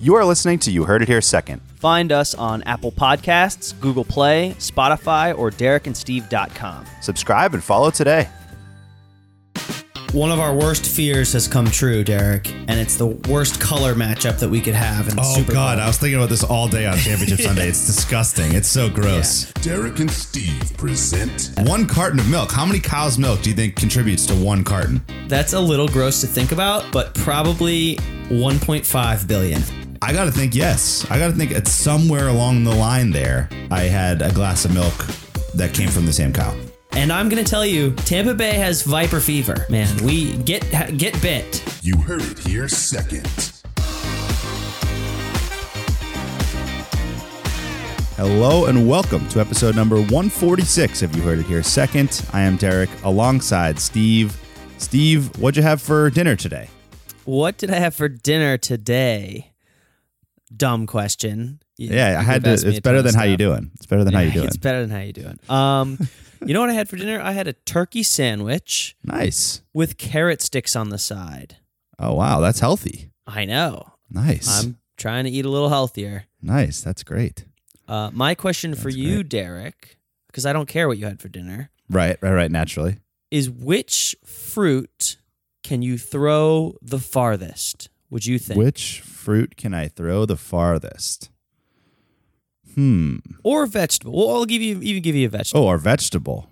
You are listening to You Heard It Here Second. Find us on Apple Podcasts, Google Play, Spotify, or DerekandSteve.com. Subscribe and follow today. One of our worst fears has come true, Derek, and it's the worst color matchup that we could have in the Oh Super God, Bowl. I was thinking about this all day on Championship Sunday. It's disgusting. It's so gross. Derek and Steve present One carton of milk. How many cows' milk do you think contributes to one carton? That's a little gross to think about, but probably 1.5 billion. I gotta think yes. I gotta think it's somewhere along the line there. I had a glass of milk that came from the same cow. And I'm gonna tell you, Tampa Bay has viper fever. Man, we get get bit. You Heard It Here Second. Hello and welcome to episode number 146 of You Heard It Here Second. I am Derek alongside Steve. Steve, what'd you have for dinner today? What did I have for dinner today? Dumb question. Yeah, I had to. It's better than how you doing. It's better than how you doing. It's better than how you doing. Um, you know what I had for dinner? I had a turkey sandwich Nice. with carrot sticks on the side. Oh wow, that's healthy. I know. Nice. I'm trying to eat a little healthier. nice. That's great. Uh, my question for you, great. Derek, because I don't care what you had for dinner, Right, right, right. Naturally. is which fruit can you throw the farthest? Would you think? Which fruit can I throw the farthest? Hmm. or vegetable? Well, I'll give you even give you a vegetable. Oh, or vegetable.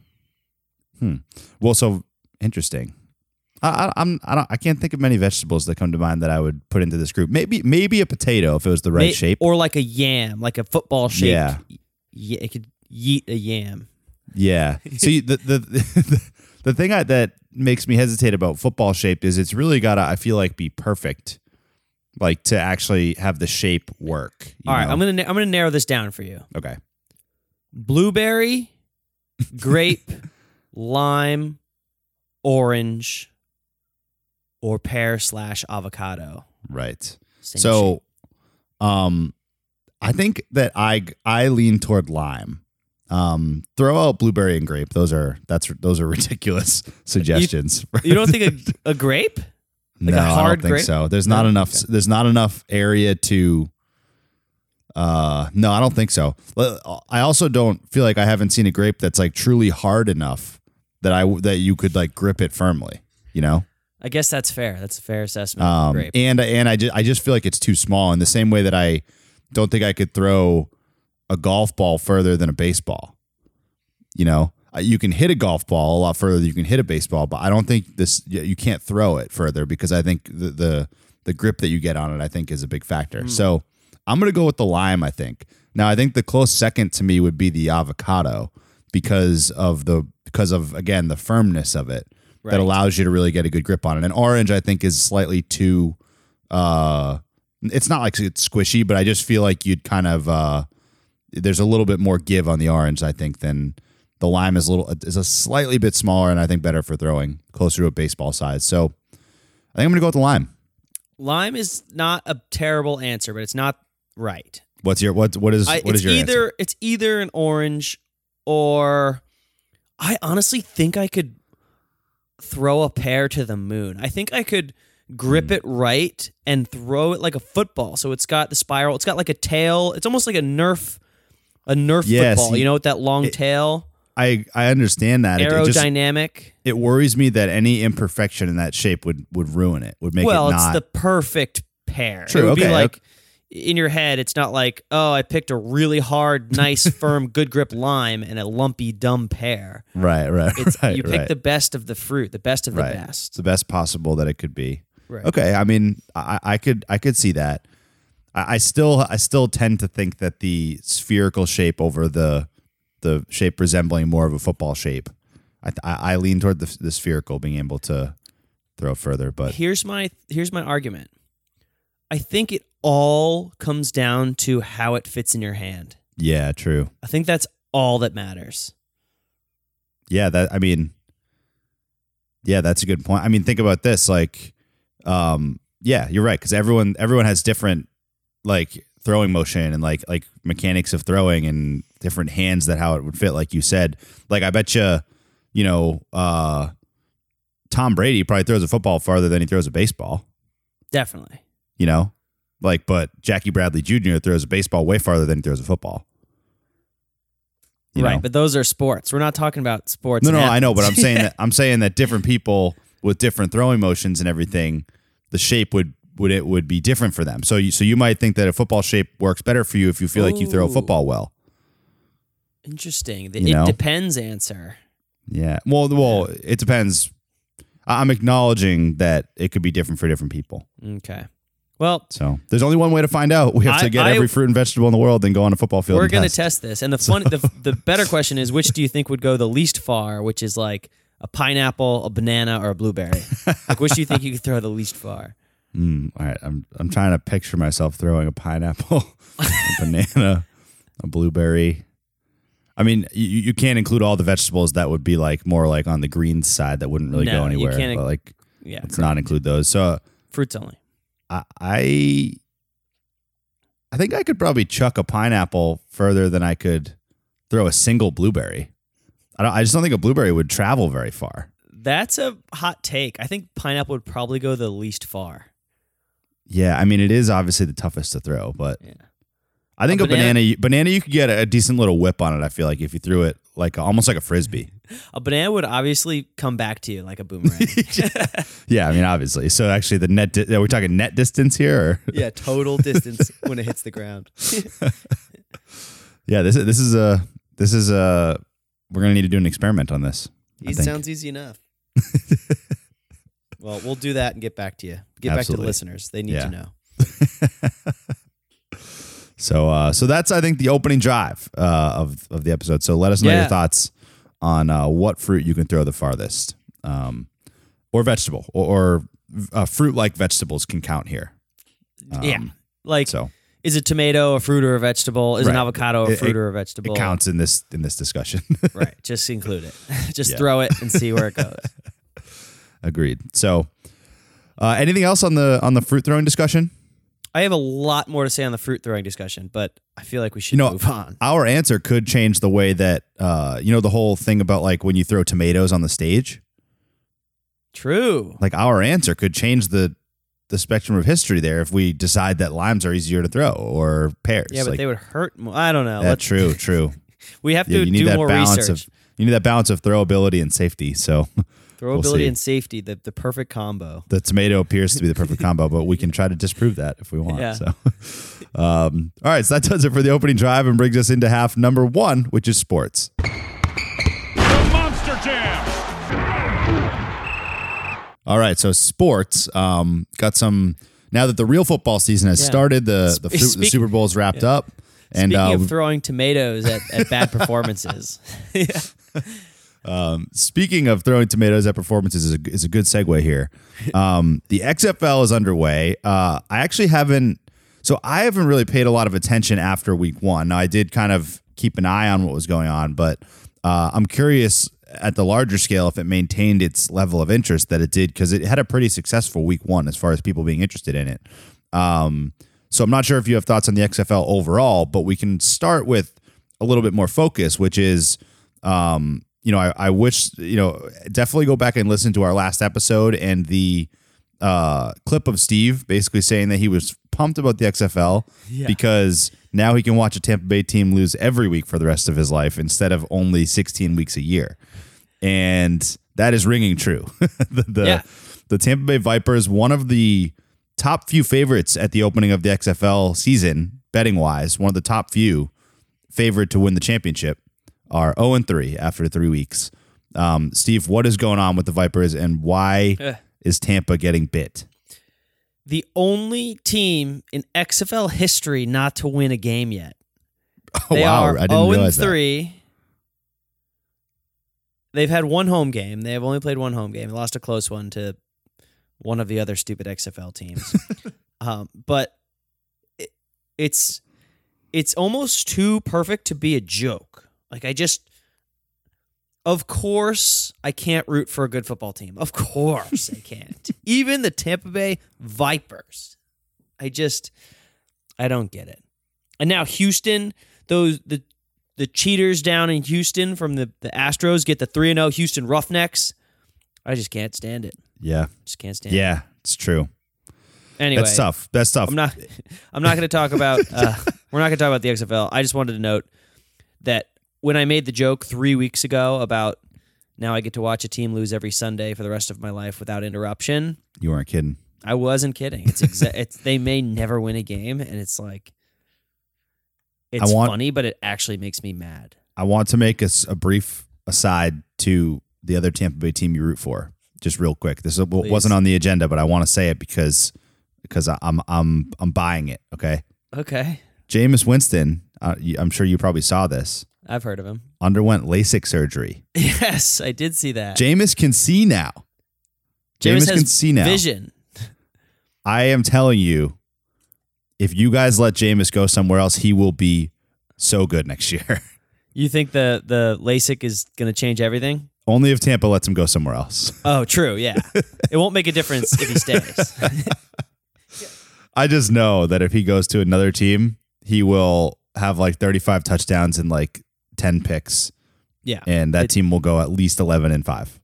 Hmm. Well, so interesting. I, I, I'm I don't I can't think of many vegetables that come to mind that I would put into this group. Maybe maybe a potato if it was the right May- shape. or like a yam, like a football shape. Yeah. yeah, it could yeet a yam. Yeah. See the the the, the thing I, that makes me hesitate about football shape is it's really gotta I feel like be perfect, like to actually have the shape work. you All right, know? I'm gonna I'm gonna narrow this down for you: okay. blueberry, grape, lime, orange, or pear slash avocado. Right. Same so, um, I think that I I lean toward lime. Um, throw out blueberry and grape. Those are that's those are ridiculous suggestions. shape. you don't think a, a grape? Like no, I don't think so. There's not No? enough. Okay. There's not enough area to. Uh, no, I don't think so. I also don't feel like I haven't seen a grape that's like truly hard enough that I that you could like grip it firmly. You know. I guess that's fair. That's a fair assessment. of Um, and and I just I just feel like it's too small in the same way that I don't think I could throw a golf ball further than a baseball. You know, Uh, you can hit a golf ball a lot further than you can hit a baseball, but I don't think this you can't throw it further because I think the the, the grip that you get on it I think is a big factor. So I'm gonna go with the lime. I think now I think the close second to me would be the avocado because of the because of again the firmness of it Right. that allows you to really get a good grip on it. And orange, I think, is slightly too. Uh, it's not like it's squishy, but I just feel like you'd kind of. Uh, there's a little bit more give on the orange, I think, than the lime is a little is a slightly bit smaller, and I think better for throwing closer to a baseball size. So, I think I'm gonna go with the lime. Lime is not a terrible answer, but it's not right. What's your what? What is I, what is your either answer? it's either an orange or I honestly think I could throw a pear to the moon. I think I could Hmm. grip it right and throw it like a football. So it's got the spiral. It's got like a tail. It's almost like a Nerf a Nerf Yes, football. You know, with that long it- tail, I I understand that. It, it just aerodynamic. it worries me that any imperfection in that shape would would ruin it. Would make well, it it's the perfect pair. True, It would be okay, like in your head, it's not like, oh, I picked a really hard, nice, firm, good grip lime and a lumpy, dumb pear. right, right. It's right, you pick right. the best of the fruit, the best of the right. It's best. the best possible that it could be. Right. Okay, I mean, I, I could I could see that. I, I still I still tend to think that the spherical shape over the the shape resembling more of a football shape. I I, I lean toward the, the spherical being able to throw further, but Here's my here's my argument. I think it all comes down to how it fits in your hand. yeah, true. I think that's all that matters. Yeah, that I mean, yeah, that's a good point. I mean, think about this. Like, um, yeah, you're right because everyone everyone has different like throwing motion and like like mechanics of throwing and different hands that how it would fit. Like you said, like I bet you, you know, uh, Tom Brady probably throws a football farther than he throws a baseball. Definitely. You know, Like, but Jackie Bradley Jr. throws a baseball way farther than he throws a football. You right, know? but those are sports. We're not talking about sports. No, no, I know, but I'm saying that I'm saying that different people with different throwing motions and everything, the shape would would it would be different for them. So you so you might think that a football shape works better for you if you feel like you throw a football well. Interesting. The it know? depends answer. Yeah. Well, well, it depends. I- I'm acknowledging that it could be different for different people. Okay. Well, So there's only one way to find out. We have to get I- every fruit and vegetable in the world and go on a football field. we're going to test. this. And the fun the, the better question is which do you think would go the least far, which is like a pineapple, a banana, or a blueberry? like which do you think you could throw the least far? Mm, all right, I'm I'm trying to picture myself throwing a pineapple, a banana, a blueberry. I mean, you, you can't include all the vegetables that would be like more like on the green side that wouldn't really No, go you anywhere. can't- But like, Yeah. let's not include those. So uh, Fruits only. I, I I think I could probably chuck a pineapple further than I could throw a single blueberry. I don't, I just don't think a blueberry would travel very far. That's a hot take. I think pineapple would probably go the least far. Yeah, I mean it is obviously the toughest to throw, but Yeah. I think A a, banana banana- banana you could get a, decent little whip on it. I feel like if you threw it like almost like a frisbee. A banana would obviously come back to you like a boomerang. Yeah, I mean obviously. So actually, the net di- are we talking net distance here? Or? yeah, total distance when it hits the ground. Yeah, this is this is a this is a we're gonna need to do an experiment on this. It sounds easy enough. well, we'll do that and get back to you. Get back to the listeners. They need Yeah. to know. So uh, so that's I think the opening drive uh, of of the episode. So let us know your thoughts on uh, what fruit you can throw the farthest, um, or vegetable, or, or uh, fruit like vegetables can count here. yeah. Um, Like, So is a tomato a fruit or a vegetable? Is an avocado a fruit it- or a vegetable? it counts in this in this discussion. Right. Just include it. Just Yeah. throw it and see where it goes. Agreed. So uh, anything else on the on the fruit throwing discussion? I have a lot more to say on the fruit throwing discussion, but I feel like we should You know, move on. our answer could change the way that uh, you know the whole thing about like when you throw tomatoes on the stage. True. Like our answer could change the the spectrum of history there if we decide that limes are easier to throw or pears. Yeah, but like, they would hurt more. I don't know. that's true, true. We have Yeah, to you need do that more research. of you need that balance of throwability and safety. So Throwability we'll and safety, the, the perfect combo. the tomato appears to be the perfect combo, but we can try to disprove that if we want. Yeah. So, um, all right, so that does it for the opening drive and brings us into half number one, which is sports. The Monster Jam. All right, so sports um, got some. Now that the real football season has Yeah. started, the the, Spe- fu- the Super Bowl's wrapped up, and Speaking uh, of throwing tomatoes at, at bad performances, Speaking of throwing tomatoes at performances is a, is a good segue here. Um, the XFL is underway. Uh, I actually haven't, so I haven't really paid a lot of attention after week one. Now, I did kind of keep an eye on what was going on, but uh, I'm curious at the larger scale if it maintained its level of interest that it did because it had a pretty successful week one as far as people being interested in it. Um, so I'm not sure if you have thoughts on the XFL overall, but we can start with a little bit more focus, which is, um, you know, I, I wish, you know, definitely go back and listen to our last episode and the uh, clip of Steve basically saying that he was pumped about the XFL because now he can watch a Tampa Bay team lose every week for the rest of his life instead of only 16 weeks a year. And that is ringing true. the, the, Yeah. the Tampa Bay Vipers, one of the top few favorites at the opening of the XFL season, betting wise, one of the top few favored to win the championship, are 0 and 3 after three weeks. Um, Steve, what is going on with the Vipers and why Eh. is Tampa getting bit? the only team in XFL history not to win a game yet. Oh, They wow. are I didn't 0 realize and that. 3. They've had one home game. They have only played one home game. They lost a close one to one of the other stupid XFL teams. um, but it, it's it's almost too perfect to be a joke. Like I just of course I can't root for a good football team. Of course I can't. Even the Tampa Bay Vipers. I just I don't get it. And now Houston, those the the cheaters down in Houston from the, the Astros get the 3 0 Houston Roughnecks. I just can't stand it. Yeah. Just can't stand it. Yeah, it's true. Anyway, That's tough. That's tough. I'm not. I'm not going to talk about. Uh, we're not going to talk about the XFL. I just wanted to note that when I made the joke three weeks ago about now I get to watch a team lose every Sunday for the rest of my life without interruption, you weren't kidding. I wasn't kidding. It's exa- it's they may never win a game, and it's like it's want- funny, but it actually makes me mad. I want to make a brief aside to the other Tampa Bay team you root for, just real quick. This Please. wasn't on the agenda, but I want to say it because because I'm I'm I'm buying it. Okay, Okay, Jameis Winston. Uh, I'm sure you probably saw this. I've heard of him. Underwent LASIK surgery. Yes, I did see that. Jameis can see now. Jameis Jameis has can see now. vision. I am telling you, if you guys let Jameis go somewhere else, he will be so good next year. You think the the LASIK is going to change everything? Only if Tampa lets him go somewhere else. Oh, true. Yeah, it won't make a difference if he stays. I just know that if he goes to another team, he will have like 35 touchdowns and like 10 picks, Yeah, and that It- team will go at least 11 and 5.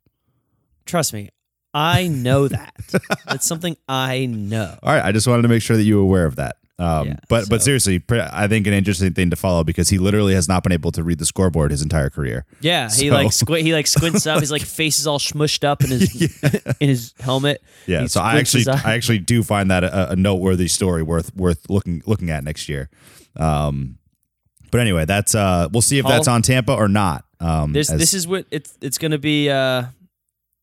Trust me, I know that. That's something I know. All right, I just wanted to make sure that you were aware of that. Um, Yeah, but but seriously, I think an interesting thing to follow because he literally has not been able to read the scoreboard his entire career. Yeah, he like squ- he like squints up. His like face is all smushed up in his in his helmet. Yeah, He so I actually. I actually do find that a, a noteworthy story worth worth looking looking at next year. Um, but anyway, that's uh, we'll see if Paul? that's on Tampa or not. Um, this as- this is what it's it's going to be. Uh,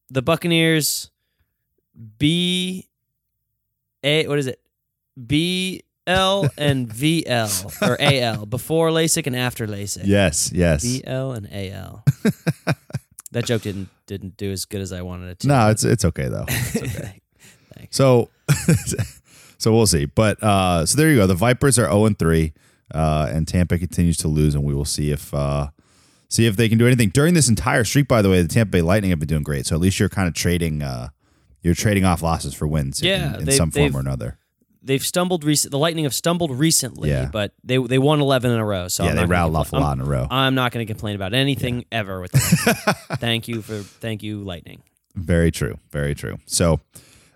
the Buccaneers B A what is it B L and V L or A L before LASIK and after LASIK. yes, yes. B L and A L. that joke didn't didn't do as good as I wanted it to. no, it's it's okay though. okay. Thanks. So, so we'll see. But uh, so there you go. The Vipers are zero and three, uh, and Tampa continues to lose, and we will see if uh, see if they can do anything during this entire streak. By the way, the Tampa Bay Lightning have been doing great. So at least you're kind of trading. Uh, you're trading off losses for wins, Yeah, in, in some form or another. They've stumbled recent. The Lightning have stumbled recently, Yeah. but they they won eleven in a row. So yeah, I'm they rattled off a lot in a row. I'm, not going to complain about anything ever with thank you for thank you Lightning. Very true. Very true. So,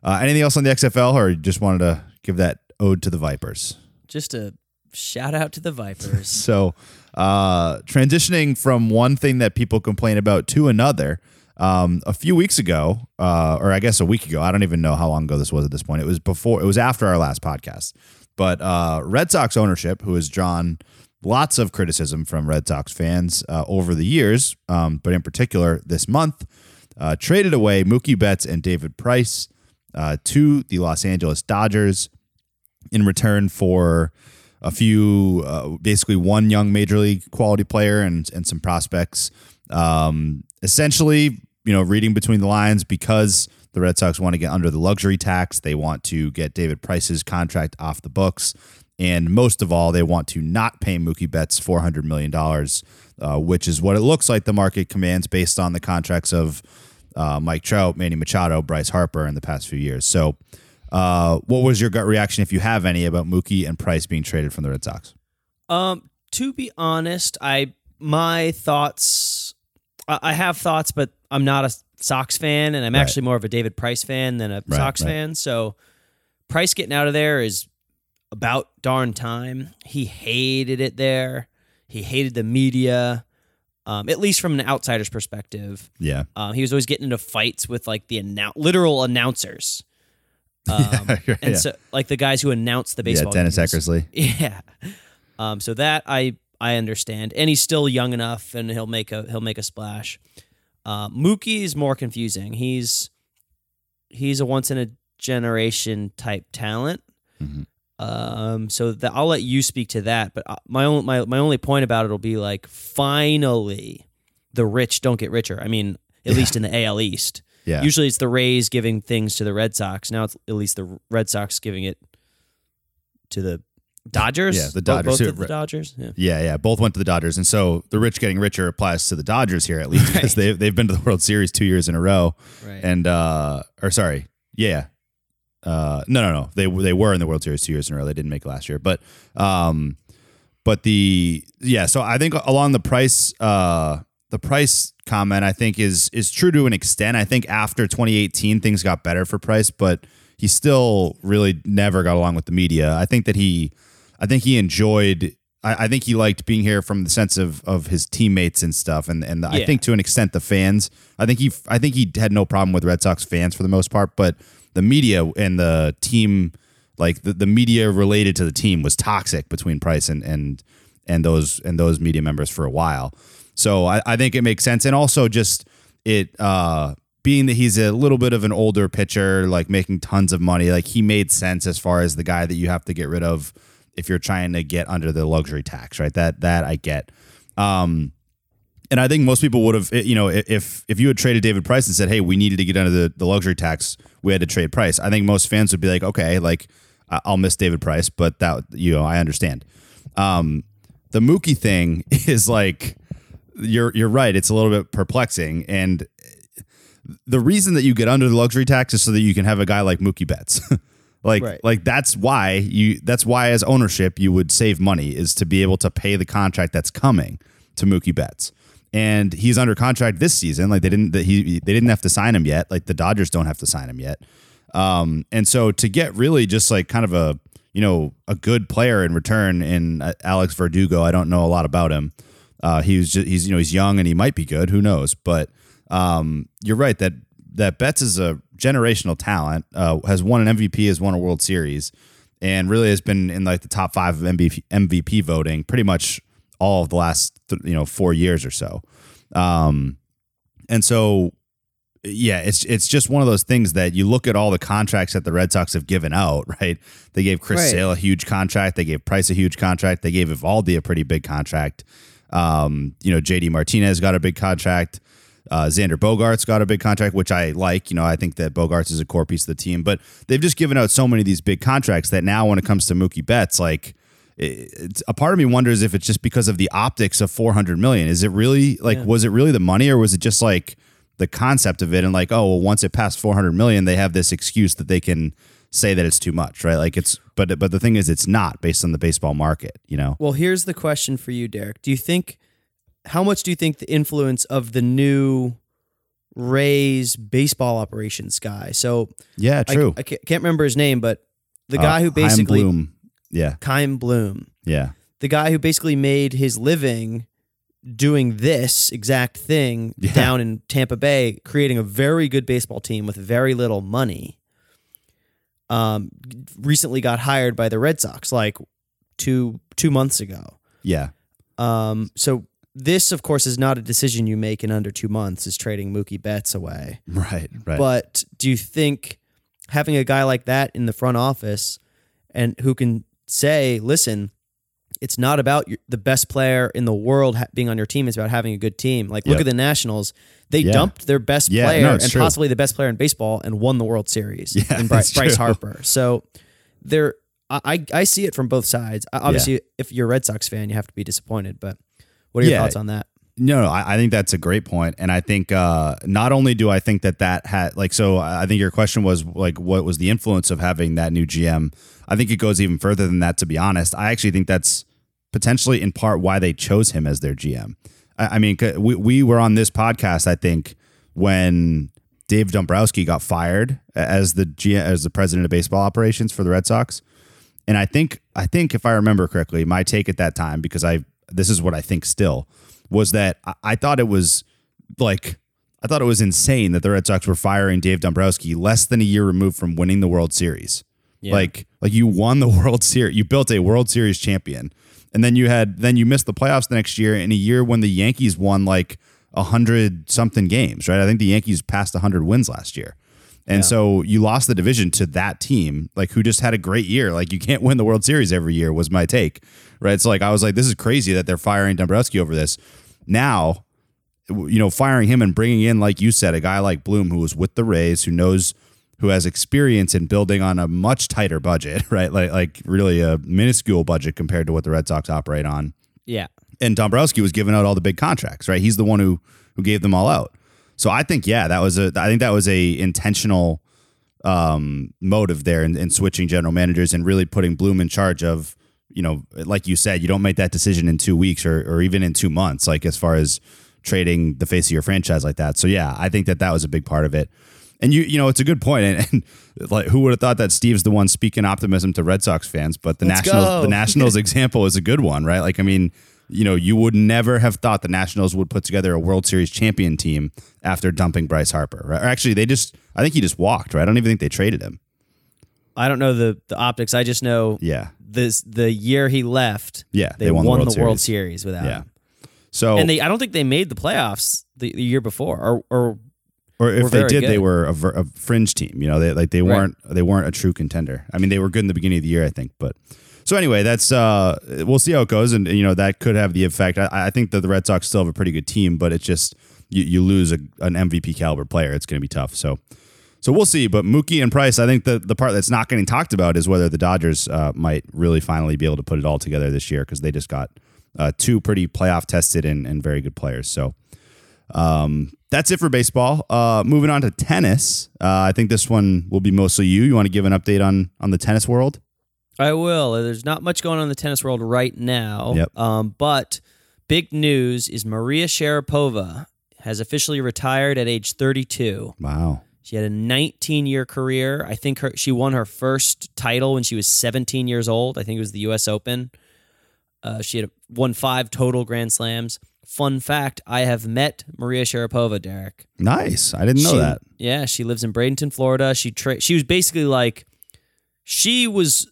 uh, anything else on the XFL, or you just wanted to give that ode to the Vipers? Just a shout out to the Vipers. So, uh, transitioning from one thing that people complain about to another. Um, a few weeks ago, uh, or I guess a week ago, I don't even know how long ago this was at this point. It was before, it was after our last podcast. But uh, Red Sox ownership, who has drawn lots of criticism from Red Sox fans uh, over the years, um, but in particular this month, uh, traded away Mookie Betts and David Price uh, to the Los Angeles Dodgers in return for a few, uh, basically one young major league quality player and and some prospects. Um, essentially, you know, reading between the lines, because the Red Sox want to get under the luxury tax, they want to get David Price's contract off the books, and most of all, they want to not pay Mookie Betts four hundred million dollars, uh, which is what it looks like the market commands based on the contracts of uh, Mike Trout, Manny Machado, Bryce Harper in the past few years. So. Uh, what was your gut reaction, if you have any, about Mookie and Price being traded from the Red Sox? Um, to be honest, I my thoughts. I I have thoughts, but I'm not a Sox fan, and I'm Right. actually more of a David Price fan than a Right, Sox right. fan. So, Price getting out of there is about darn time. He hated it there. He hated the media. Um, at least from an outsider's perspective, Yeah, um, he was always getting into fights with like the annou- literal announcers. Um, Yeah. and so like the guys who announce the yeah, baseball. Dennis games. Eckersley. Yeah. Um, so that I I understand, and he's still young enough, and he'll make a he'll make a splash. Uh, Mookie is more confusing. He's he's a once in a generation type talent. Mhm. Um, so that I'll let you speak to that. But uh, my own my my only point about it will be like finally, the rich don't get richer. I mean, at least in the AL East. Yeah, Usually it's the Rays giving things to the Red Sox. Now it's at least the Red Sox giving it to the Dodgers. Yeah, the Dodgers. Both, Yeah, of the. Dodgers. Yeah. yeah, yeah. Both went to the Dodgers, and so the rich getting richer applies to the Dodgers here at least because they they've been to the World Series two years in a row. Right. And uh, or sorry, yeah, uh, no, no, no. They they were in the World Series two years in a row. They didn't make last year, but um, but the yeah. So I think along the price uh the price comment I think is is true to an extent. I think after 2018 things got better for price, but he still really never got along with the media. I think that he, I think he enjoyed. I, I think he liked being here from the sense of of his teammates and stuff, and and I Yeah. think to an extent the fans. I think he, I think he had no problem with Red Sox fans for the most part, but the media and the team, like the, the media related to the team, was toxic between Price and and and those and those media members for a while. So I, I think it makes sense, and also just it uh, being that he's a little bit of an older pitcher, like making tons of money, like he made sense as far as the guy that you have to get rid of if you're trying to get under the luxury tax, right? That that I get. Um, and I think most people would have, you know, if if you had traded David Price and said, "Hey, we needed to get under the, the luxury tax, we had to trade Price," I think most fans would be like, "Okay, like I'll miss David Price, but that you know I understand." Um, the Mookie thing is like, you're you're right. It's a little bit perplexing, and the reason that you get under the luxury tax is so that you can have a guy like Mookie Betts. like Right. like that's why you that's why as ownership you would save money is to be able to pay the contract that's coming to Mookie Betts. And he's under contract this season. Like they didn't that he they didn't have to sign him yet. Like the Dodgers don't have to sign him yet. Um, and so to get really just like kind of a you know a good player in return in uh, Alex Verdugo, I don't know a lot about him. Uh, he was just, he's you know he's young and he might be good. Who knows? But um, you're right that that Betts is a generational talent. Uh, has won an MVP, has won a World Series, and really has been in like the top five of MVP, MVP voting pretty much all of the last th- you know four years or so. Um, and so yeah, it's it's just one of those things that you look at all the contracts that the Red Sox have given out, right? They gave Chris Right. Sale a huge contract, they gave Price a huge contract, they gave Eovaldi a pretty big contract. Um, you know, JD Martinez got a big contract. Uh, Xander Bogaerts got a big contract, which I like. You know, I think that Bogaerts is a core piece of the team, but they've just given out so many of these big contracts that now, when it comes to Mookie Betts, like it- a part of me wonders if it's just because of the optics of 400 million. Is it really like, was it really the money or was it just like the concept of it? And like, oh, well, once it passed 400 million, they have this excuse that they can say that it's too much, right? Like it's, but, but the thing is, it's not based on the baseball market, you know? Well, here's the question for you, Derek. Do you think how much do you think the influence of the new Rays baseball operations guy? So Yeah, true. I ca- can't remember his name, but the Uh, guy who Chaim basically Bloom. Yeah. Chaim Bloom, Yeah. the guy who basically made his living doing this exact thing Yeah. down in Tampa Bay, creating a very good baseball team with very little money. Um, recently got hired by the Red Sox like two two months ago. Yeah. Um, so this, of course, is not a decision you make in under two months. Is trading Mookie Betts away. Right. Right. But do you think having a guy like that in the front office and who can say, listen, it's not about your, the best player in the world ha- being on your team. It's about having a good team. Like, look Yep. at the Nationals. They Yeah. dumped their best Yeah, player no, and true. possibly the best player in baseball and won the World Series Yeah, in that's Bryce. Harper. So there, I, I see it from both sides. Obviously, if you're a Red Sox fan, you have to be disappointed. But what are your thoughts on that? No, I, I think that's a great point, and I think uh, not only do I think that that had like so. I think your question was like, what was the influence of having that new GM? I think it goes even further than that. To be honest, I actually think that's potentially in part why they chose him as their GM. I, I mean, we we were on this podcast, I think, when Dave Dombrowski got fired as the GM, as the president of baseball operations for the Red Sox. And I think I think if I remember correctly, my take at that time, because I this is what I think still, was that I, I thought it was like I thought it was insane that the Red Sox were firing Dave Dombrowski less than a year removed from winning the World Series. Like like you won the World Series, you built a World Series champion, and then you had then you missed the playoffs the next year in a year when the Yankees won like a hundred something games, right? I think the Yankees passed hundred wins last year. And so you lost the division to that team, like who just had a great year. Like you can't win the World Series every year was my take, right? So like I was like, this is crazy that they're firing Dombrowski over this. Now, you know, firing him and bringing in, like you said, a guy like Bloom who was with the Rays, who knows, who has experience in building on a much tighter budget, right? Like like really a minuscule budget compared to what the Red Sox operate on Yeah. and Dombrowski was giving out all the big contracts, right? He's the one who who gave them all out. So I think, yeah, that was a I think that was a intentional um, motive there in, in switching general managers and really putting Bloom in charge of, you know, like you said, you don't make that decision in two weeks or or even in two months, like as far as trading the face of your franchise like that. So yeah, I think that that was a big part of it. And you you know it's a good point, and, and like who would have thought that Steve's the one speaking optimism to Red Sox fans? But the Let's Nationals go. the Nationals example is a good one, right? Like I mean, you know, you would never have thought the Nationals would put together a World Series champion team after dumping Bryce Harper. Right? Or actually, they just I think he just walked. Right? I don't even think they traded him. I don't know the the optics. I just know Yeah, this the year he left. Yeah, they, they won won, the World the World Series. Series without yeah. him. So And they, I don't think they made the playoffs the, the year before, or or or if they did, they were a, a fringe team. You know, they like they Right. weren't they weren't a true contender. I mean, they were good in the beginning of the year, I think, but. So anyway, that's uh, we'll see how it goes, and you know that could have the effect. I, I think that the Red Sox still have a pretty good team, but it's just you, you lose a, an MVP caliber player, it's going to be tough. So, so we'll see. But Mookie and Price, I think the the part that's not getting talked about is whether the Dodgers uh, might really finally be able to put it all together this year because they just got uh, two pretty playoff tested and, and very good players. So, um, that's it for baseball. Uh, moving on to tennis. Uh, I think this one will be mostly you. You want to give an update on on the tennis world? I will. There's not much going on in the tennis world right now. Yep. Um, but big news is Maria Sharapova has officially retired at age 32. Wow. She had a 19 year career. I think her, she won her first title when she was 17 years old. I think it was the U.S. Open. Uh, she had won five total Grand Slams. Fun fact: I have met Maria Sharapova, Derek. Nice. I didn't know She- that. Yeah, she lives in Bradenton, Florida. She tra- she was basically like she was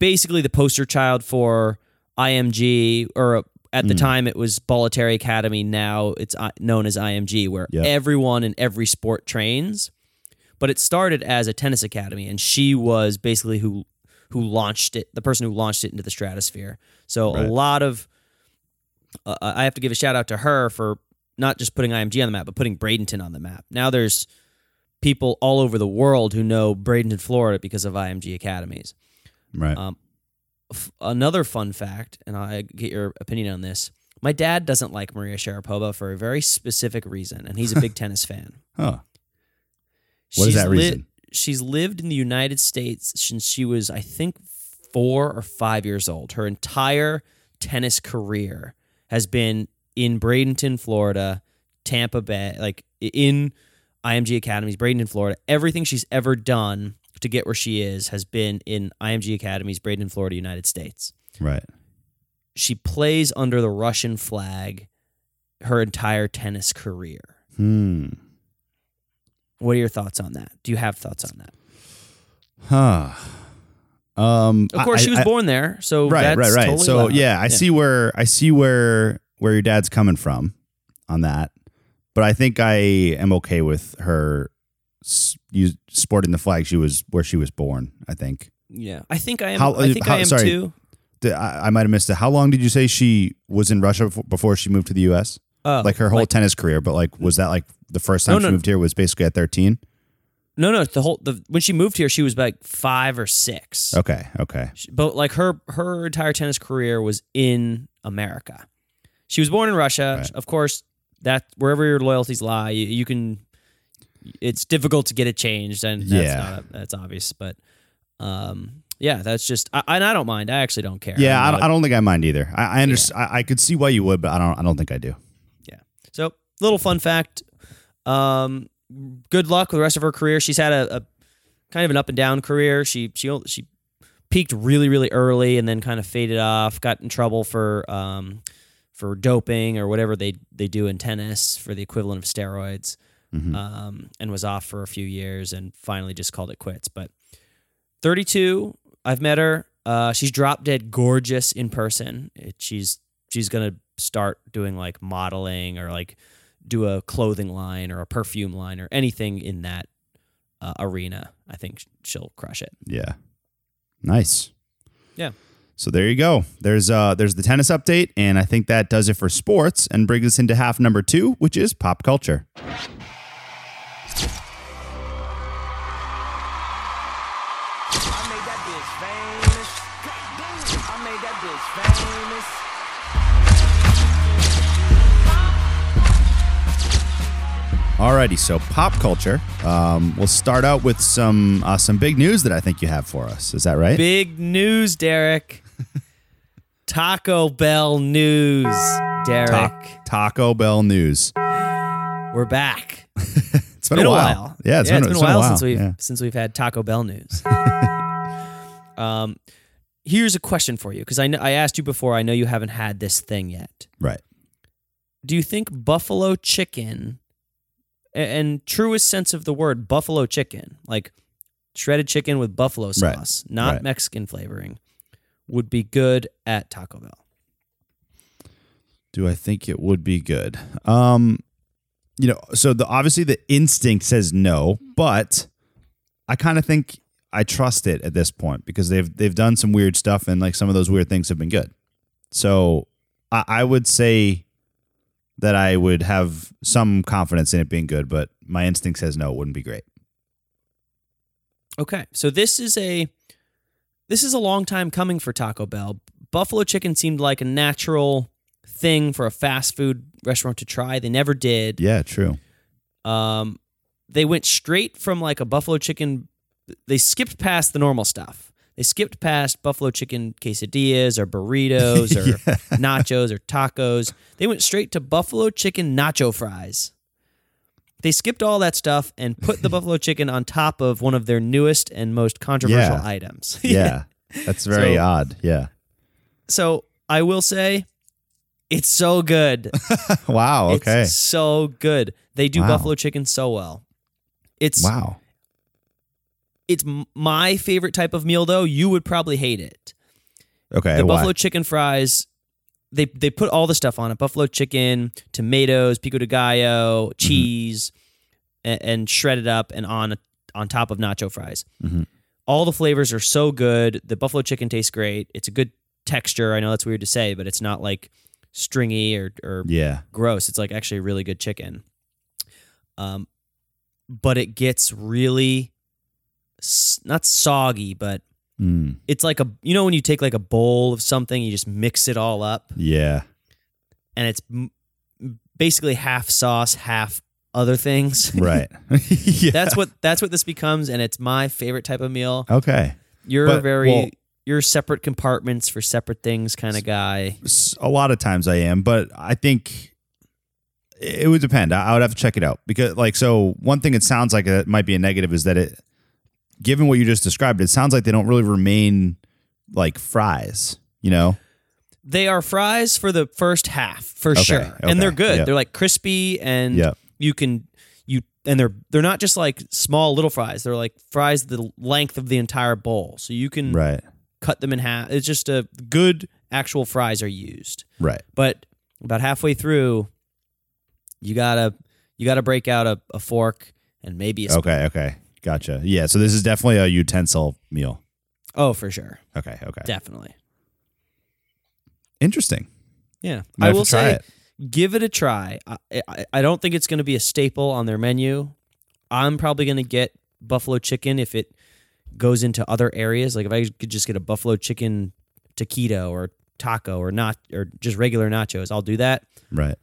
basically the poster child for IMG or at the time it was Bollettieri Academy, now it's uh, known as IMG where Yep. everyone in every sport trains. But it started as a tennis academy and she was basically who who launched it, the person who launched it into the stratosphere. So Right. a lot of uh, I have to give a shout out to her for not just putting IMG on the map, but putting Bradenton on the map. Now there's people all over the world who know Bradenton, Florida because of IMG academies. Right. Um, F- another fun fact, and I get your opinion on this. My dad doesn't like Maria Sharapova for a very specific reason, and he's a big tennis fan. huh. What is She's that li- reason? she's lived in the United States since she was, I think, four or five years old. Her entire tennis career has been in Bradenton, Florida, Tampa Bay, like in IMG Academies, Bradenton, Florida. Everything she's ever done to get where she is has been in IMG Academies, Bradenton, Florida, United States. Right. She plays under the Russian flag her entire tennis career. Hmm. What are your thoughts on that? Do you have thoughts on that? Huh. Um. Of course, I- she was I- born there, so right, that's right, right. totally so yeah, I see where I see where where your dad's coming from on that, but I think I am okay with her sporting the flag she was where she was born. I think. Yeah, I think I am. How- I think how- I am sorry. too. I, I might have missed it. How long did you say she was in Russia before, before she moved to the U.S.? Oh, like her whole like- tennis career, but like was that like the first time No, she no. moved here was basically at thirteen? No, no. The whole the when she moved here, she was like five or six. Okay, okay, She- But like her her entire tennis career was in America. She was born in Russia, Right. of course. That wherever your loyalties lie, you, you can. It's difficult to get it changed, and that's Yeah. not, that's obvious. But um, yeah, that's just. I, and I don't mind. I actually don't care. yeah. I don't, I don't think I mind either. I, I understand. I, I could see why you would, but I don't. I don't think I do. Yeah. So, little fun fact. Um, good luck with the rest of her career. She's had a, a kind of an up and down career. She she she peaked really really early and then kind of faded off. Got in trouble for um for doping or whatever they they do in tennis for the equivalent of steroids. Um, and was off for a few years and finally just called it quits. But 32, I've met her. Uh, she's drop dead gorgeous in person. It, she's she's gonna start doing like modeling or like do a clothing line or a perfume line or anything in that uh, arena. I think she'll crush it. Yeah. Nice. Yeah. So there you go. There's uh there's the tennis update, and I think that does it for sports and brings us into half number two, which is pop culture. Alrighty, so pop culture. Um, we'll start out with some uh, some big news that I think you have for us. Is that right? Big news, Derek. Taco Bell news, Derek. Ta- Taco Bell news. We're back. It's It's been, a while. Yeah, it's been, been it's a while, since we've Yeah. since we've had Taco Bell news. um, here's a question for you because I know, I asked you before. I know you haven't had this thing yet. Right. Do you think buffalo chicken, a- and truest sense of the word, buffalo chicken, like shredded chicken with buffalo Right. sauce, not Right. Mexican flavoring, would be good at Taco Bell? Do I think it would be good? Um, you know, so the obviously the instinct says no, but I kind of think I trust it at this point because they've they've done some weird stuff and like some of those weird things have been good. So I, I would say that I would have some confidence in it being good, but my instinct says no, it wouldn't be great. Okay, so this is a this is a long time coming for Taco Bell. Buffalo chicken seemed like a natural thing for a fast food restaurant to try. They never did. Yeah, true. Um, they went straight from like a buffalo chicken. They skipped past the normal stuff. They skipped past buffalo chicken quesadillas or burritos or nachos or tacos. They went straight to buffalo chicken nacho fries. They skipped all that stuff and put the buffalo chicken on top of one of their newest and most controversial Yeah. items. Yeah. That's very So- odd. Yeah. So I will say, it's so good. Wow. Okay. It's so good. They do Wow. buffalo chicken so well. It's wow. It's my favorite type of meal though. You would probably hate it. Okay. the why? buffalo chicken fries they they put all the stuff on it. Buffalo chicken, tomatoes, pico de gallo, Mm-hmm. cheese and, and shredded up and on on top of nacho fries. Mhm. All the flavors are so good. The buffalo chicken tastes great. It's a good texture. I know that's weird to say, but it's not like stringy or or Yeah. gross. It's like actually really good chicken. Um, but it gets really not soggy, but Mm. it's like a you know when you take like a bowl of something, you just mix it all up, Yeah. and it's basically half sauce, half other things. Right. yeah. that's what that's what this becomes, and it's my favorite type of meal. okay. You're But, a very well- you're separate compartments for separate things kind of guy. A lot of times I am, but I think it would depend. I I would have to check it out because, like, so one thing it sounds like it might be a negative is that it, given what you just described, it sounds like they don't really remain like fries. You know? They are fries for the first half for Okay, sure, okay, and they're good. yep. They're like crispy, and Yep. you can you and they're they're not just like small little fries. They're like fries the length of the entire bowl, so you can Right. cut them in half. It's just a good actual fries are used, Right. but about halfway through, you gotta you gotta break out a, a fork and maybe a spoon. Okay. Okay. Gotcha. Yeah. So this is definitely a utensil meal. Oh, for sure, Okay. Okay. definitely. Interesting. Yeah, Might I will try say, it. give it a try. I, I, I don't think it's going to be a staple on their menu. I'm probably going to get buffalo chicken if it goes into other areas. Like if I could just get a buffalo chicken taquito or taco or not or just regular nachos, I'll do that. Right.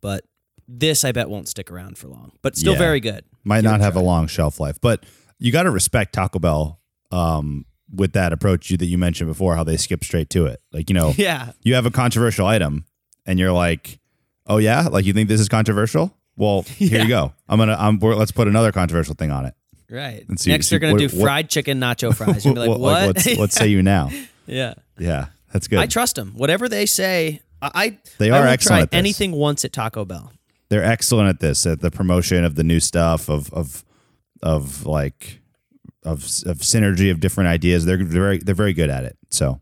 But this, I bet, won't stick around for long. But still Yeah. very good. Might Give not have a long shelf life, but you got to respect Taco Bell um, with that approach you, that you mentioned before, how they skip straight to it. Like, you know, Yeah, you have a controversial item and you're like, oh, yeah? Like, you think this is controversial? Well, here Yeah. you go. I'm going to, I'm, we're- let's put another controversial thing on it. right. Let's see- Next, see they're going to what- do what- fried chicken nacho fries. You're gonna be like, what? what's, what say you now? yeah. Yeah, that's good. I trust them. Whatever they say, I I- They I are will excellent try anything once at Taco Bell. They're excellent at this, at the promotion of the new stuff, of, of, of like, of, of synergy of different ideas. They're very, they're very good at it. So,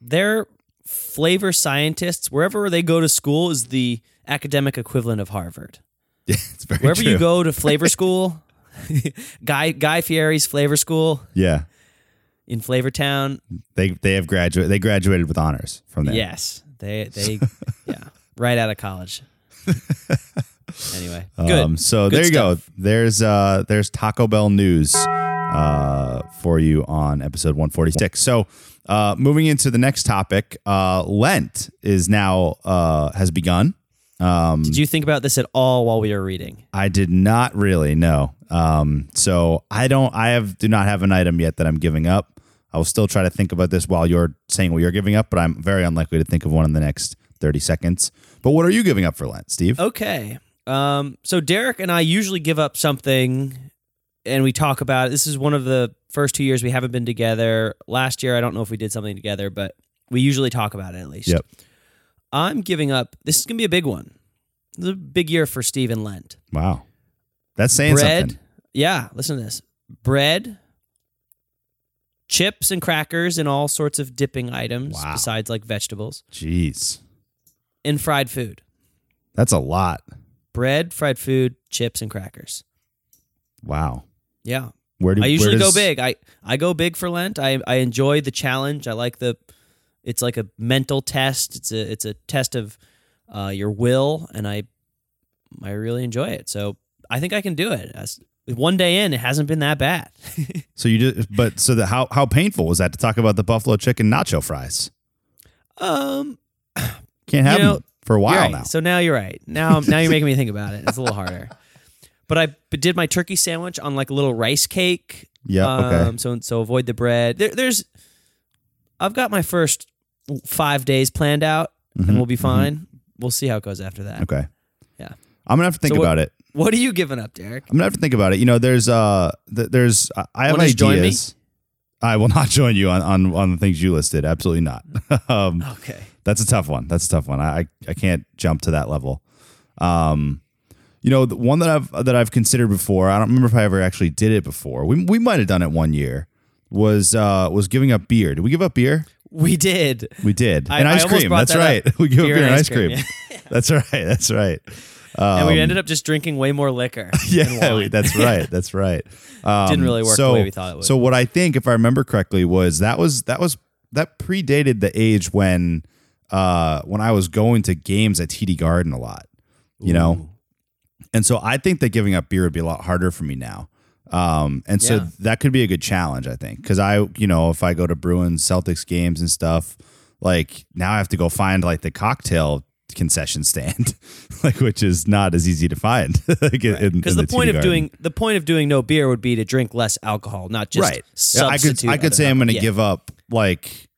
They're flavor scientists. Wherever they go to school is the academic equivalent of Harvard. yeah, it's very Wherever true. you go to flavor school, Guy Guy Fieri's flavor school Yeah. in Flavortown. They they have graduated. They graduated with honors from there. Yes, they they yeah, right out of college. anyway, good. Um, so Good there you go. There's uh there's Taco Bell news uh for you on episode 146. So uh moving into the next topic, uh Lent is now uh has begun. Um Did you think about this at all while we were reading? I did not really know. Um so I don't I have do not have an item yet that I'm giving up. I will still try to think about this while you're saying what you're giving up, but I'm very unlikely to think of one in the next 30 seconds. But what are you giving up for Lent, Steve? Okay. Um, so Derek and I usually give up something and we talk about it. This is one of the first two years we haven't been together. Last year, I don't know if we did something together, but we usually talk about it at least. Yep. I'm giving up. This is going to be a big one. This is a big year for Stephen Lent. Wow. That's saying bread. something. Yeah, listen to this. Bread, chips and crackers and all sorts of dipping items Wow. besides like vegetables Jeez. And fried food. That's a lot. Bread, fried food, chips and crackers. Wow. Yeah. Where do I usually where go big. I I go big for Lent. I I enjoy the challenge. I like the it's like a mental test. It's a it's a test of uh, your will and I I really enjoy it. So I think I can do it. As, one day in, it hasn't been that bad. So you just but so the how how painful was that to talk about the buffalo chicken nacho fries? um Can't have You know, them for a while right. now. So now you're right. Now now you're making me think about it. It's a little harder. But I did my turkey sandwich on like a little rice cake. Yeah, okay. Um, so so avoid the bread. There, there's, I've got my first five days planned out, and we'll be fine. We'll see how it goes after that. Mm-hmm, okay. Yeah. I'm gonna have to think So what- about it. What are you giving up, Derek? I'm gonna have to think about it. You know, there's uh, th- there's I- I have Wanna join me? ideas. I will not join you on, on on the things you listed. Absolutely not. um, Okay. That's a tough one. That's a tough one. I I, can't jump to that level. Um, you know, the one that I've that I've considered before. I don't remember if I ever actually did it before. We we might have done it one year. Was uh was giving up beer. Did we give up beer? We did. We did. I- and ice cream. That's that right. up. We give up Beer beer and ice cream. cream, That's right. That's right. and we Um, ended up just drinking way more liquor. yeah, that's right. That's right. Um, Didn't really work the way we thought it would. So what I think, if I remember correctly, was that was that was that predated the age when uh when I was going to games at TD Garden a lot. You know, and so I think that giving up beer would be a lot harder for me now. Um, and so Yeah. that could be a good challenge, I think, because I, you know, if I go to Bruins Celtics games and stuff, like now I have to go find like the cocktail concession stand, like which is not as easy to find. like, in- in Because the, the point of Garden. doing the point of doing no beer would be to drink less alcohol, not just right. I could. I could say I'm going to. Yeah. give up like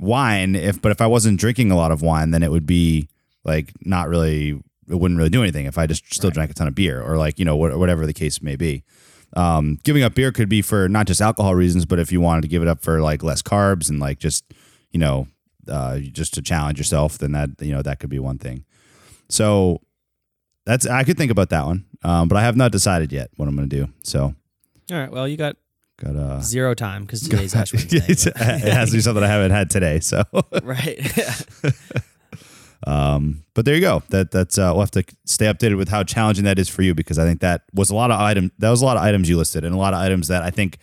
wine if but if I wasn't drinking a lot of wine then it would be like not really it wouldn't really do anything if I just still drank a ton of beer or like you know what, whatever the case may be. Um, giving up beer could be for not just alcohol reasons but if you wanted to give it up for like less carbs and like just you know uh, just to challenge yourself then that you know that could be one thing. So that's I could think about that one. Um, but I have not decided yet what I'm going to do. So All right. Well, you got got uh zero time because today's Ash Wednesday. it has to be something I haven't had today. So, right. um, but there you go. That that's uh, we'll have to stay updated with how challenging that is for you because I think that was a lot of item. That was a lot of items you listed and a lot of items that I think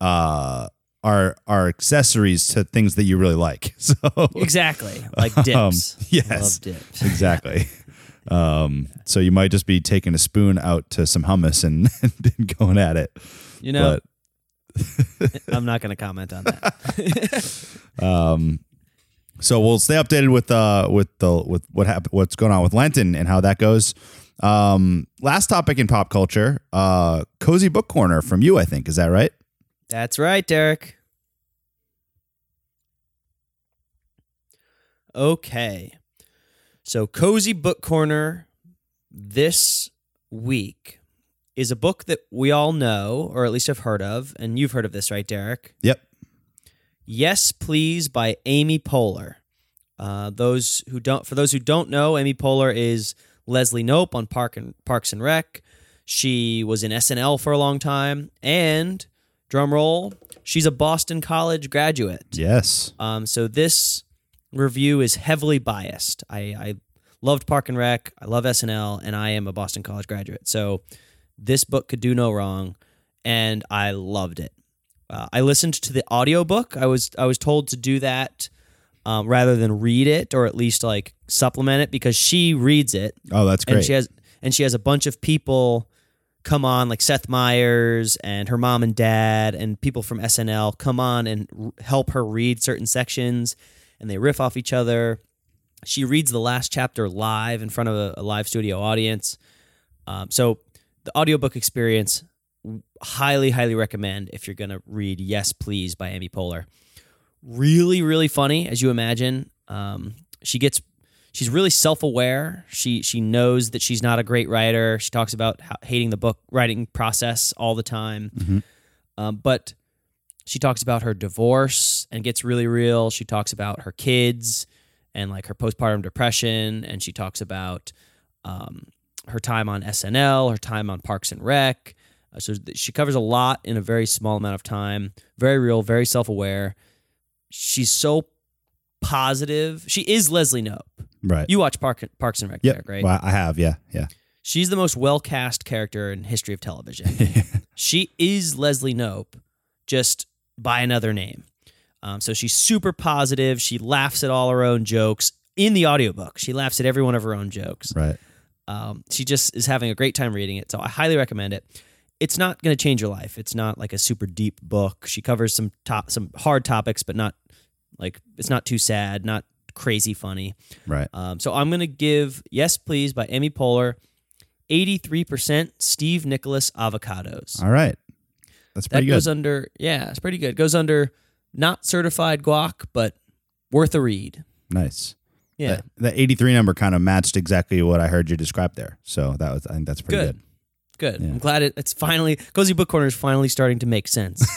uh, are are accessories to things that you really like. So exactly. Like dips. Um, yes. love dips. exactly. Um, so you might just be taking a spoon out to some hummus and, and going at it. You know, But I'm not going to comment on that. Um, so we'll stay updated with uh with the with what hap- what's going on with Lenten and how that goes. Um, last topic in pop culture, uh, cozy book corner from you, I think, is that right? That's right, Derek. Okay. So, Cozy Book Corner this week is a book that we all know, or at least have heard of. And you've heard of this, right, Derek? Yep. Yes, Please by Amy Poehler. Uh, those who don't, for those who don't know, Amy Poehler is Leslie Knope on Park and Parks and Rec. She was in SNL for a long time, and drum roll, she's a Boston College graduate. Yes. Um, so this review is heavily biased. I, I loved Park and Rec. I love SNL, and I am a Boston College graduate. So this book could do no wrong, and I loved it. Uh, I listened to the audiobook. I was I was told to do that um, rather than read it, or at least like supplement it because she reads it Oh, that's and great. she has and she has a bunch of people come on like Seth Meyers and her mom and dad and people from SNL come on and r- help her read certain sections and they riff off each other. She reads the last chapter live in front of a, a live studio audience. Um, so the audiobook experience highly highly recommend if you're going to read Yes Please by Amy Poehler. Really really funny as you imagine. Um, she gets she's really self-aware. She she knows that she's not a great writer. She talks about how, hating the book writing process all the time. Um, but she talks about her divorce and gets really real. She talks about her kids and like her postpartum depression, and she talks about um, her time on SNL, her time on Parks and Rec. Uh, so th- she covers a lot in a very small amount of time. Very real, very self-aware. She's so positive. She is Leslie Knope. Right. You watch Park, Parks and Rec, Yep. Derek, right? Well, I have. Yeah. Yeah. She's the most well cast character in history of television. she is Leslie Knope, just by another name. Um, so she's super positive. She laughs at all her own jokes in the audiobook. She laughs at every one of her own jokes. Right. Um, she just is having a great time reading it. So I highly recommend it. It's not going to change your life. It's not like a super deep book. She covers some top, some hard topics, but not like it's not too sad, not crazy funny. Right. Um, so I'm going to give Yes Please by Amy Poehler 83% Steve Nicholas avocados. All right. That's that pretty good. goes under, yeah, it's pretty good. Goes under not certified guac, but worth a read. nice. Yeah. That, that 83 number kind of matched exactly what I heard you describe there. So that was, I think that's pretty Good. good. Good. Yeah. I'm glad it, it's finally, Cozy Book Corner is finally starting to make sense.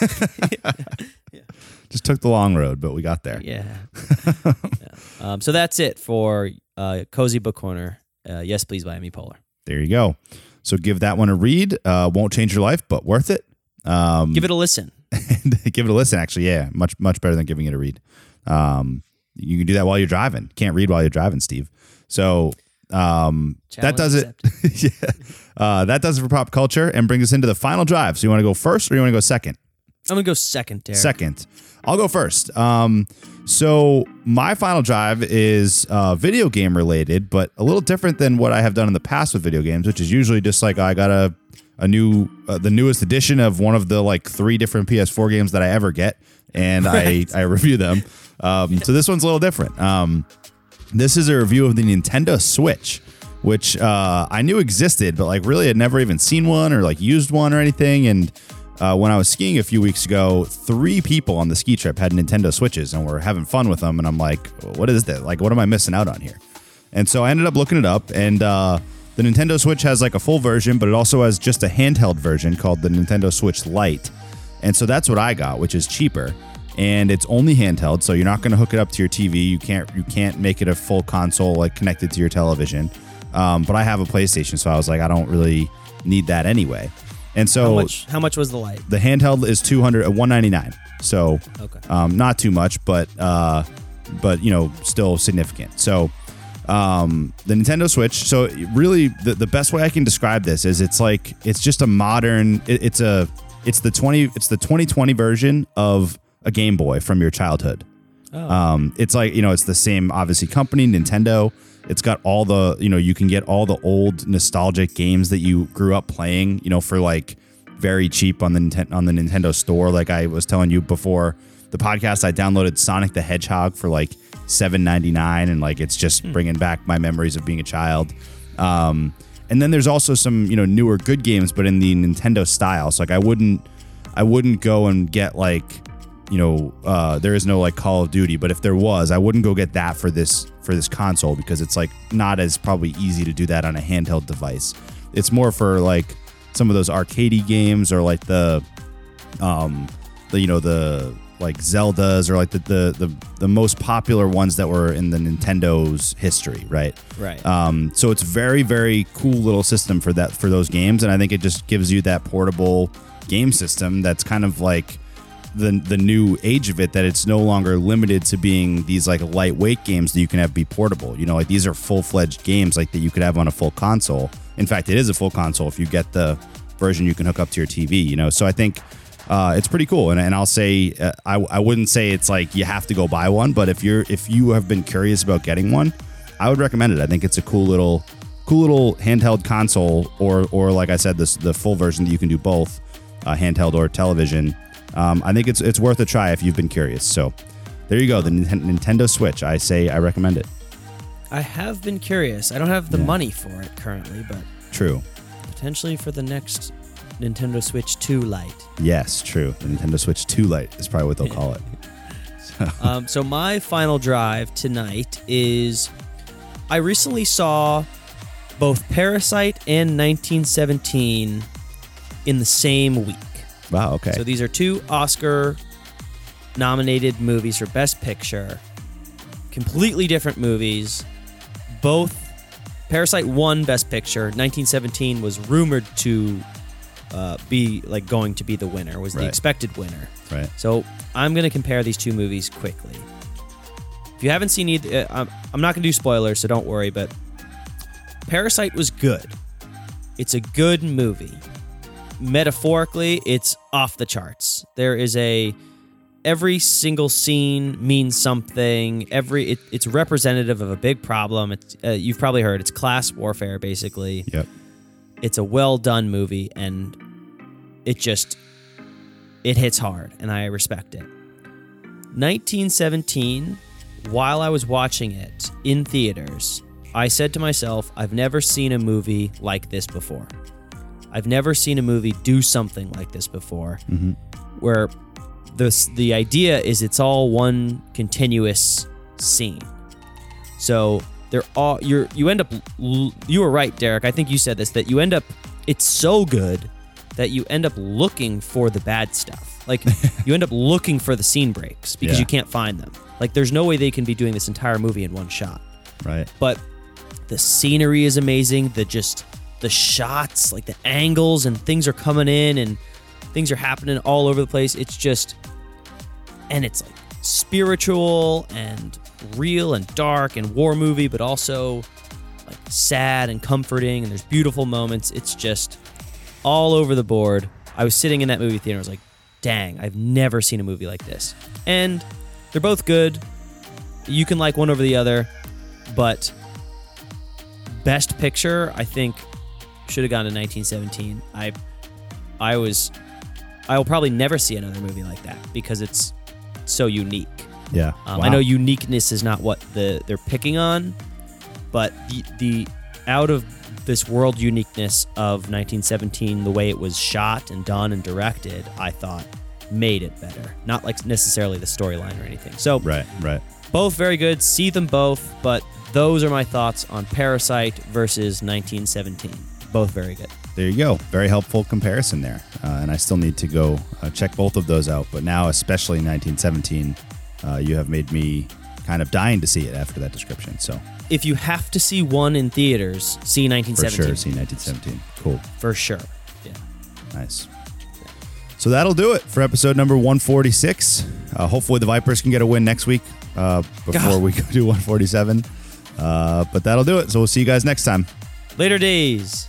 Just took the long road, but we got there. yeah. Yeah. Um, so that's it for uh, Cozy Book Corner. Uh, yes Please by Amy Poehler. There you go. So give that one a read. Uh, won't change your life, but worth it. Um, Give it a listen. give it a listen. Actually, yeah, much much better than giving it a read. Um, you can do that while you're driving. Can't read while you're driving, Steve. So um, that does it. yeah, uh, that does it for pop culture and brings us into the final drive. So you want to go first or you want to go second? I'm going to go second, Derek. Second, I'll go first. Um, so my final drive is uh, video game related, but a little different than what I have done in the past with video games, which is usually just like I got a a new uh, the newest edition of one of the like three different PS4 games that I ever get, and I I review them. Um, so this one's a little different. Um, this is a review of the Nintendo Switch, which uh, I knew existed, but like really had never even seen one or like used one or anything. And uh, when I was skiing a few weeks ago, three people on the ski trip had Nintendo Switches and were having fun with them. And I'm like, what is that? Like, what am I missing out on here? And so I ended up looking it up, and uh, the Nintendo Switch has like a full version, but it also has just a handheld version called the Nintendo Switch Lite. And so that's what I got, which is cheaper. And it's only handheld, so you're not going to hook it up to your TV. You can't you can't make it a full console like connected to your television. Um, but I have a PlayStation, so I was like, I don't really need that anyway. And so How much, how much was the light? the handheld is 200 uh, 199 so Okay. um, not too much but uh, but you know still significant so um, the nintendo switch so really the, the best way i can describe this is it's like it's just a modern it, it's a it's the 20 it's the 2020 version of a game boy from your childhood um, it's like you know, it's the same obviously company, Nintendo. It's got all the you know, you can get all the old nostalgic games that you grew up playing, you know, for like very cheap on the on the Nintendo store. Like I was telling you before the podcast, I downloaded Sonic the Hedgehog for like seven ninety nine, and like it's just bringing back my memories of being a child. Um, and then there's also some you know newer good games, but in the Nintendo style. So like I wouldn't I wouldn't go and get like you know uh, there is no like Call of Duty, but if there was, I wouldn't go get that for this for this console because it's like not as probably easy to do that on a handheld device. It's more for like some of those arcadey games or like the um the you know the like Zeldas or like the the the, the most popular ones that were in the Nintendo's history, right? Right. Um, so it's very very cool little system for that for those games, and I think it just gives you that portable game system that's kind of like the the new age of it that it's no longer limited to being these like lightweight games that you can have be portable. You know, like these are full fledged games like that you could have on a full console. In fact, it is a full console if you get the version you can hook up to your TV. You know, so I think. Uh, it's pretty cool, and, and I'll say uh, I, I wouldn't say it's like you have to go buy one, but if you're if you have been curious about getting one, I would recommend it. I think it's a cool little cool little handheld console, or or like I said, this the full version that you can do both, uh, handheld or television. Um, I think it's it's worth a try if you've been curious. So there you go, the Ninten- Nintendo Switch. I say I recommend it. I have been curious. I don't have the Yeah. money for it currently, but True. potentially for the next Nintendo Switch 2 Lite. Yes, true. The Nintendo Switch 2 Lite is probably what they'll call it. um, so my final drive tonight is I recently saw both Parasite and 1917 in the same week. Wow. Okay. So these are two Oscar nominated movies for Best Picture. Completely different movies. Both Parasite won Best Picture. 1917 was rumored to uh, be like going to be the winner. Was the expected winner. right. So I'm going to compare these two movies quickly. If you haven't seen either, uh, I'm not going to do spoilers, so don't worry. But Parasite was good. It's a good movie. Metaphorically, it's off the charts. There is a every single scene means something. Every it, it's representative of a big problem. It's, uh, you've probably heard it's class warfare, basically Yep. it's a well done movie and it just it hits hard and i respect it 1917 while i was watching it in theaters i said to myself i've never seen a movie like this before i've never seen a movie do something like this before where the, the idea is it's all one continuous scene so they're all you're you end up you were right, Derek. I think you said this that you end up it's so good that you end up looking for the bad stuff. Like you end up looking for the scene breaks because Yeah. you can't find them. Like there's no way they can be doing this entire movie in one shot. Right. But the scenery is amazing. The just the shots, like the angles and things are coming in and things are happening all over the place. It's just and it's like spiritual and real and dark and war movie, but also like sad and comforting. And there's beautiful moments. It's just all over the board. I was sitting in that movie theater. I was like, dang, I've never seen a movie like this. And they're both good. You can like one over the other, but best picture, I think, should have gone to 1917. I, I was, I will probably never see another movie like that because it's so unique. Yeah. Um, Wow. I know uniqueness is not what the they're picking on, but the the out of this world uniqueness of 1917, the way it was shot and done and directed, I thought made it better. Not like necessarily the storyline or anything. So Right. Right. both very good. See them both, but those are my thoughts on Parasite versus 1917. Both very good. There you go. Very helpful comparison there. Uh, and I still need to go uh, check both of those out. But now, especially in 1917, uh, you have made me kind of dying to see it after that description. So If you have to see one in theaters, see 1917. for 1917 sure, see 1917. Cool. For sure. Yeah. Nice. So that'll do it for episode number 146. Uh, hopefully, the Vipers can get a win next week uh, before God. we go do 147. Uh, but that'll do it. So we'll see you guys next time. Later days.